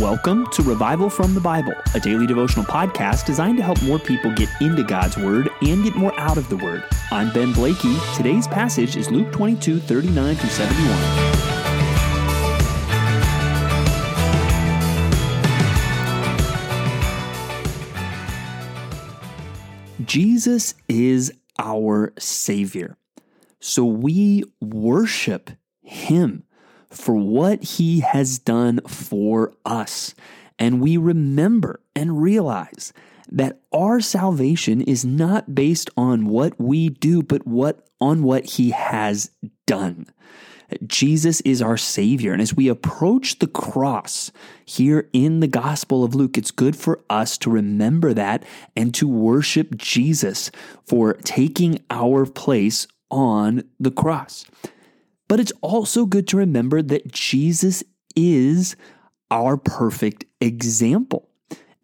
Welcome to Revival from the Bible, a daily devotional podcast designed to help more people get into God's Word and get more out of the Word. I'm Ben Blakey. Today's passage is Luke 22 39 through 71. Jesus is our Savior. So we worship Him for what he has done for us. And we remember and realize that our salvation is not based on what we do, but what on what he has done. Jesus is our Savior. And as we approach the cross here in the Gospel of Luke, it's good for us to remember that and to worship Jesus for taking our place on the cross. But it's also good to remember that Jesus is our perfect example.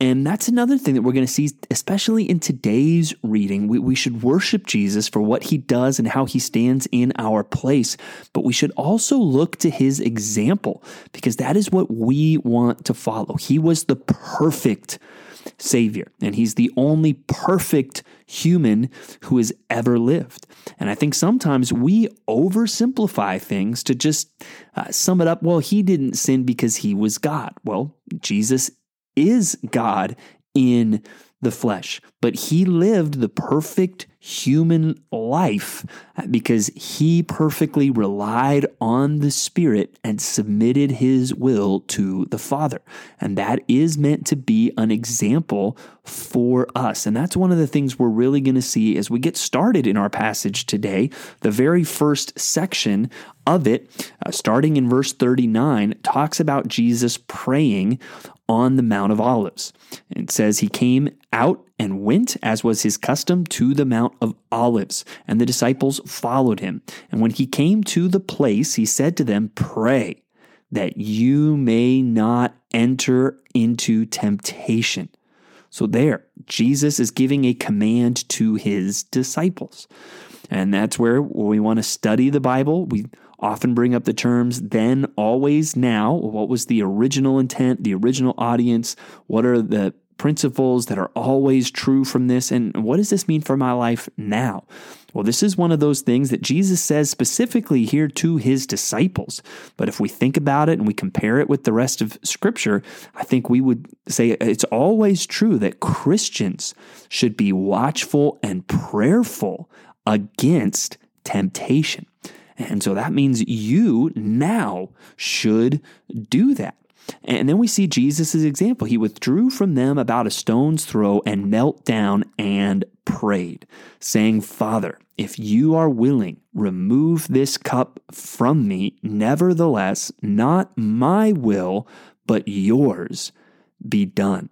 And that's another thing that we're going to see, especially in today's reading. We, we should worship Jesus for what he does and how he stands in our place. But we should also look to his example because that is what we want to follow. He was the perfect Savior, and He's the only perfect human who has ever lived. And I think sometimes we oversimplify things to just uh, sum it up. Well, He didn't sin because He was God. Well, Jesus is God in the flesh, but he lived the perfect human life because he perfectly relied on the Spirit and submitted his will to the Father. And that is meant to be an example for us. And that's one of the things we're really going to see as we get started in our passage today. The very first section of it, uh, starting in verse 39, talks about Jesus praying on the Mount of Olives. It says he came out and went, as was his custom, to the Mount of Olives, and the disciples followed him. And when he came to the place, he said to them, Pray that you may not enter into temptation. So, there, Jesus is giving a command to his disciples. And that's where we want to study the Bible. We often bring up the terms then, always, now. What was the original intent, the original audience? What are the principles that are always true from this? And what does this mean for my life now? Well, this is one of those things that Jesus says specifically here to his disciples. But if we think about it and we compare it with the rest of Scripture, I think we would say it's always true that Christians should be watchful and prayerful against temptation. And so that means you now should do that. And then we see Jesus' example. He withdrew from them about a stone's throw and knelt down and prayed, saying, Father, if you are willing, remove this cup from me. Nevertheless, not my will, but yours be done.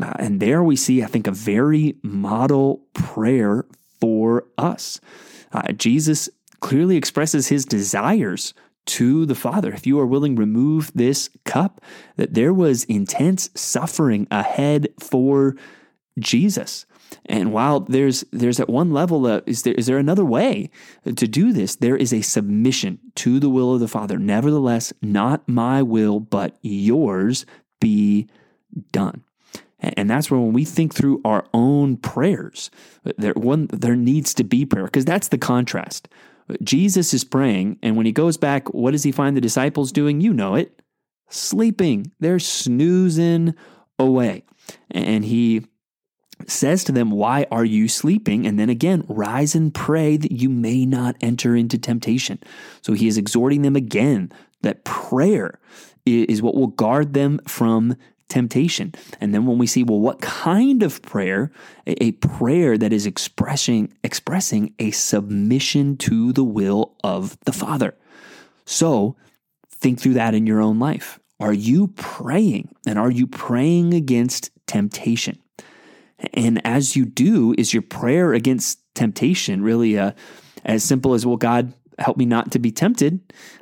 Uh, and there we see, I think, a very model prayer for us. Uh, Jesus clearly expresses his desires to the Father. If you are willing, remove this cup. That there was intense suffering ahead for Jesus. And while there's there's at one level, uh, is there is there another way to do this? There is a submission to the will of the Father. Nevertheless, not my will, but yours be done. And that's where when we think through our own prayers, there one there needs to be prayer because that's the contrast. Jesus is praying, and when he goes back, what does he find the disciples doing? You know it sleeping. They're snoozing away. And he says to them, Why are you sleeping? And then again, rise and pray that you may not enter into temptation. So he is exhorting them again that prayer is what will guard them from temptation. And then when we see, well, what kind of prayer? A, prayer that is expressing expressing a submission to the will of the Father. So think through that in your own life. Are you praying? And are you praying against temptation? And as you do, is your prayer against temptation really uh, as simple as, well, God, help me not to be tempted?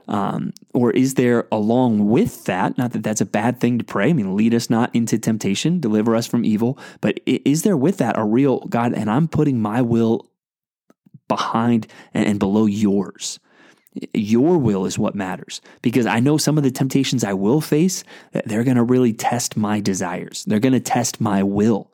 Um, or is there along with that, not that that's a bad thing to pray, I mean, lead us not into temptation, deliver us from evil, but is there with that a real God, and I'm putting my will behind and, below yours? Your will is what matters because I know some of the temptations I will face, they're going to really test my desires. They're going to test my will.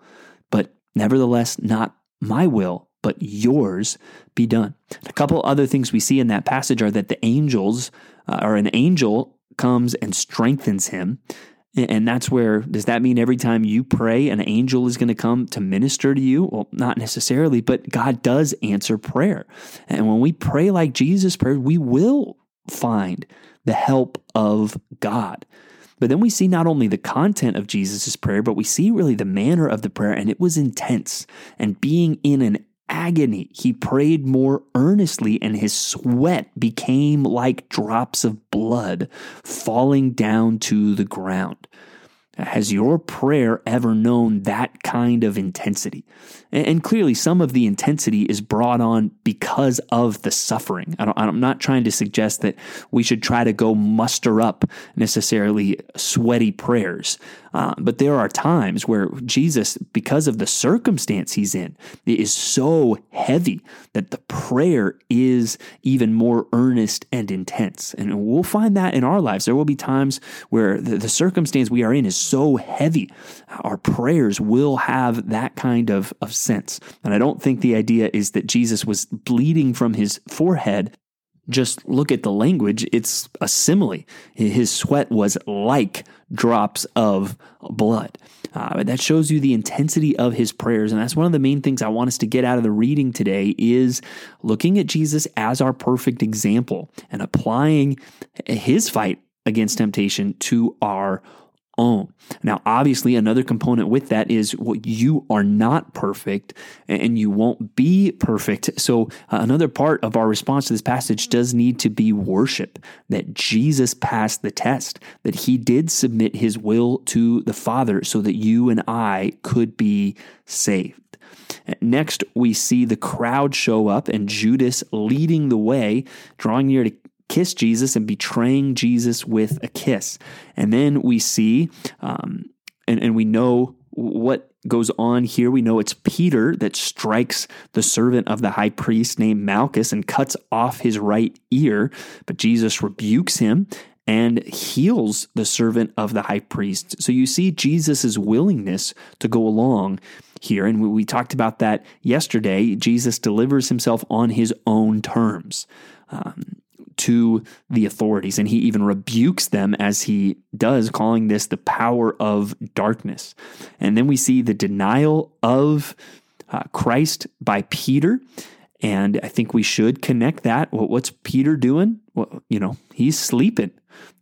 But nevertheless, not my will, but yours be done. A couple other things we see in that passage are that the angels, uh, or an angel, comes and strengthens him. And that's where, does that mean every time you pray, an angel is going to come to minister to you? Well, not necessarily, but God does answer prayer. And when we pray like Jesus prayed, we will find the help of God. But then we see not only the content of Jesus' prayer, but we see really the manner of the prayer, and it was intense. And being in an agony, he prayed more earnestly, and his sweat became like drops of blood falling down to the ground. Has your prayer ever known that kind of intensity? And clearly, some of the intensity is brought on because of the suffering. I am not trying to suggest that we should try to go muster up necessarily sweaty prayers. Uh, but there are times where Jesus, because of the circumstance he's in, is so heavy that the prayer is even more earnest and intense. And we'll find that in our lives. There will be times where the, the circumstance we are in is so heavy, our prayers will have that kind of, of sense. And I don't think the idea is that Jesus was bleeding from his forehead just look at the language, it's a simile. His sweat was like drops of blood. Uh, that shows you the intensity of his prayers. And that's one of the main things I want us to get out of the reading today is looking at Jesus as our perfect example and applying his fight against temptation to our own. Now, obviously, another component with that is what well, you are not perfect and you won't be perfect. So, uh, another part of our response to this passage does need to be worship that Jesus passed the test, that he did submit his will to the Father so that you and I could be saved. Next, we see the crowd show up and Judas leading the way, drawing near to kiss Jesus and betraying Jesus with a kiss. And then we see, um, and, and we know what goes on here. We know it's Peter that strikes the servant of the high priest named Malchus and cuts off his right ear, but Jesus rebukes him and heals the servant of the high priest. So you see Jesus' willingness to go along here. And we talked about that yesterday. Jesus delivers himself on his own terms. Um, to the authorities. And he even rebukes them as he does, calling this the power of darkness. And then we see the denial of uh, Christ by Peter. And I think we should connect that. What's Peter doing? Well, you know, he's sleeping.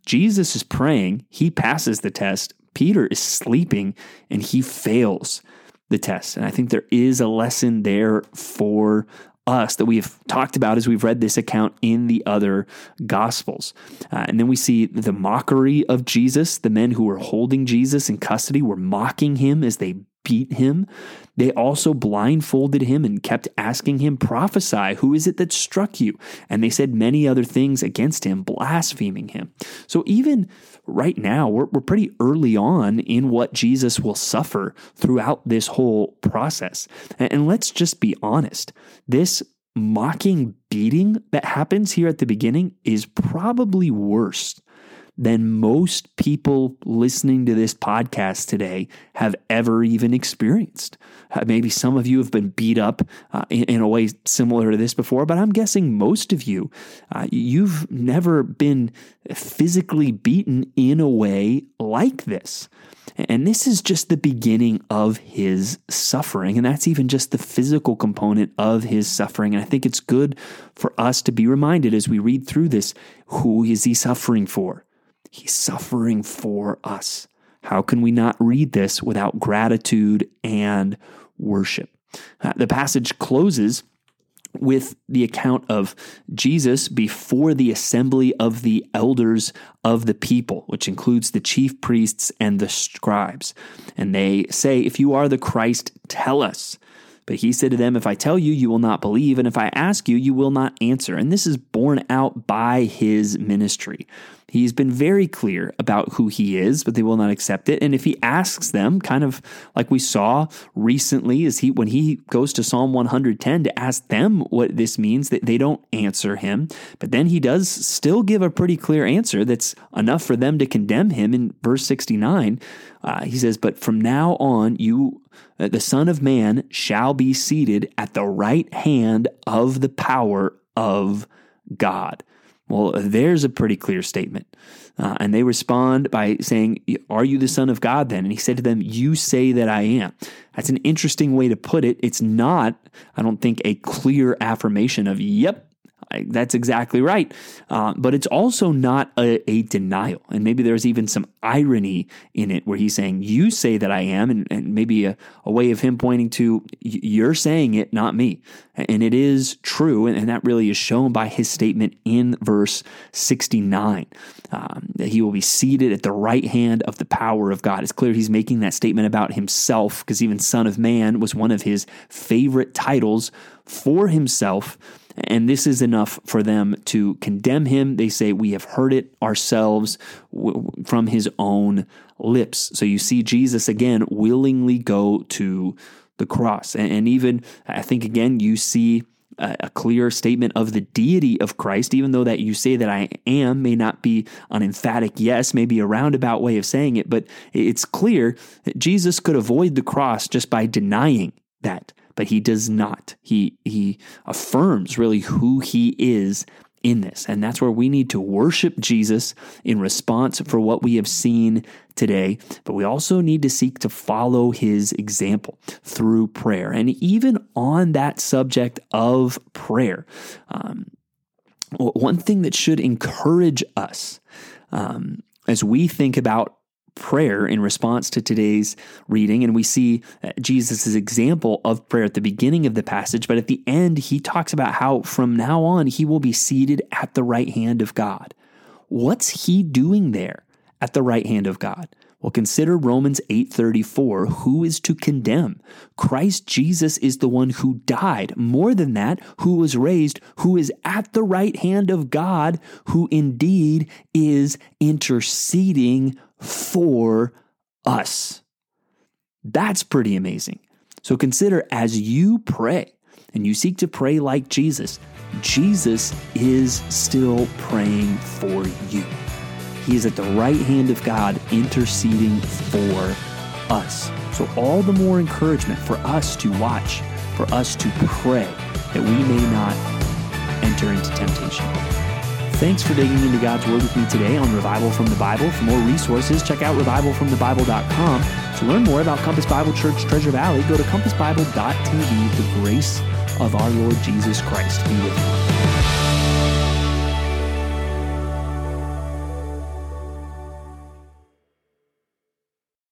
Jesus is praying. He passes the test. Peter is sleeping and he fails the test. And I think there is a lesson there for us that we've talked about as we've read this account in the other gospels. Uh, and then we see the mockery of Jesus. The men who were holding Jesus in custody were mocking him as they beat him. They also blindfolded him and kept asking him, Prophesy, who is it that struck you? And they said many other things against him, blaspheming him. So even right now, we're, we're pretty early on in what Jesus will suffer throughout this whole process. And, and let's just be honest this mocking beating that happens here at the beginning is probably worse than most people listening to this podcast today have ever even experienced. Uh, maybe some of you have been beat up uh, in, in, a way similar to this before, but I'm guessing most of you, uh, you've never been physically beaten in a way like this. And this is just the beginning of his suffering. And that's even just the physical component of his suffering. And I think it's good for us to be reminded as we read through this who is he suffering for? He's suffering for us. How can we not read this without gratitude and worship? Uh, the passage closes with the account of Jesus before the assembly of the elders of the people, which includes the chief priests and the scribes. And they say, If you are the Christ, tell us. But he said to them, If I tell you, you will not believe, and if I ask you, you will not answer. And this is borne out by his ministry. He's been very clear about who he is, but they will not accept it. And if he asks them, kind of like we saw recently, is he when he goes to Psalm 110 to ask them what this means, that they don't answer him. But then he does still give a pretty clear answer that's enough for them to condemn him in verse 69. Uh, he says, But from now on, you, uh, the Son of Man, shall be seated at the right hand of the power of God. Well, there's a pretty clear statement. Uh, and they respond by saying, Are you the Son of God then? And he said to them, You say that I am. That's an interesting way to put it. It's not, I don't think, a clear affirmation of, Yep, that's exactly right. Uh, but it's also not a, a, denial. And maybe there's even some irony in it where he's saying, You say that I am, and, and maybe a, a, way of him pointing to, You're saying it, not me. And it is true. And, and that really is shown by his statement in verse 69 um, that he will be seated at the right hand of the power of God. It's clear he's making that statement about himself because even Son of Man was one of his favorite titles for himself. And this is enough for them to condemn him. They say, We have heard it ourselves from his own lips. So you see Jesus again willingly go to the cross. And even, I think, again, you see a clear statement of the deity of Christ, even though that you say that I am may not be an emphatic yes, maybe a roundabout way of saying it, but it's clear that Jesus could avoid the cross just by denying that but he does not. He he affirms really who he is in this. And that's where we need to worship Jesus in response for what we have seen today. But we also need to seek to follow his example through prayer. And even on that subject of prayer, um, one thing that should encourage us um, as we think about prayer in response to today's reading. And we see uh, Jesus' example of prayer at the beginning of the passage, but at the end, he talks about how from now on he will be seated at the right hand of God. What's he doing there at the right hand of God? Well, consider Romans 8:34, who is to condemn? Christ Jesus is the one who died. More than that, who was raised, who is at the right hand of God, who indeed is interceding for us. That's pretty amazing. So consider as you pray and you seek to pray like Jesus, Jesus is still praying for you. He is at the right hand of God interceding for us. So, all the more encouragement for us to watch, for us to pray that we may not enter into temptation. Thanks for digging into God's Word with me today on Revival from the Bible. For more resources, check out revivalfromthebible.com. To learn more about Compass Bible Church Treasure Valley, go to compassbible.tv. The grace of our Lord Jesus Christ be with you.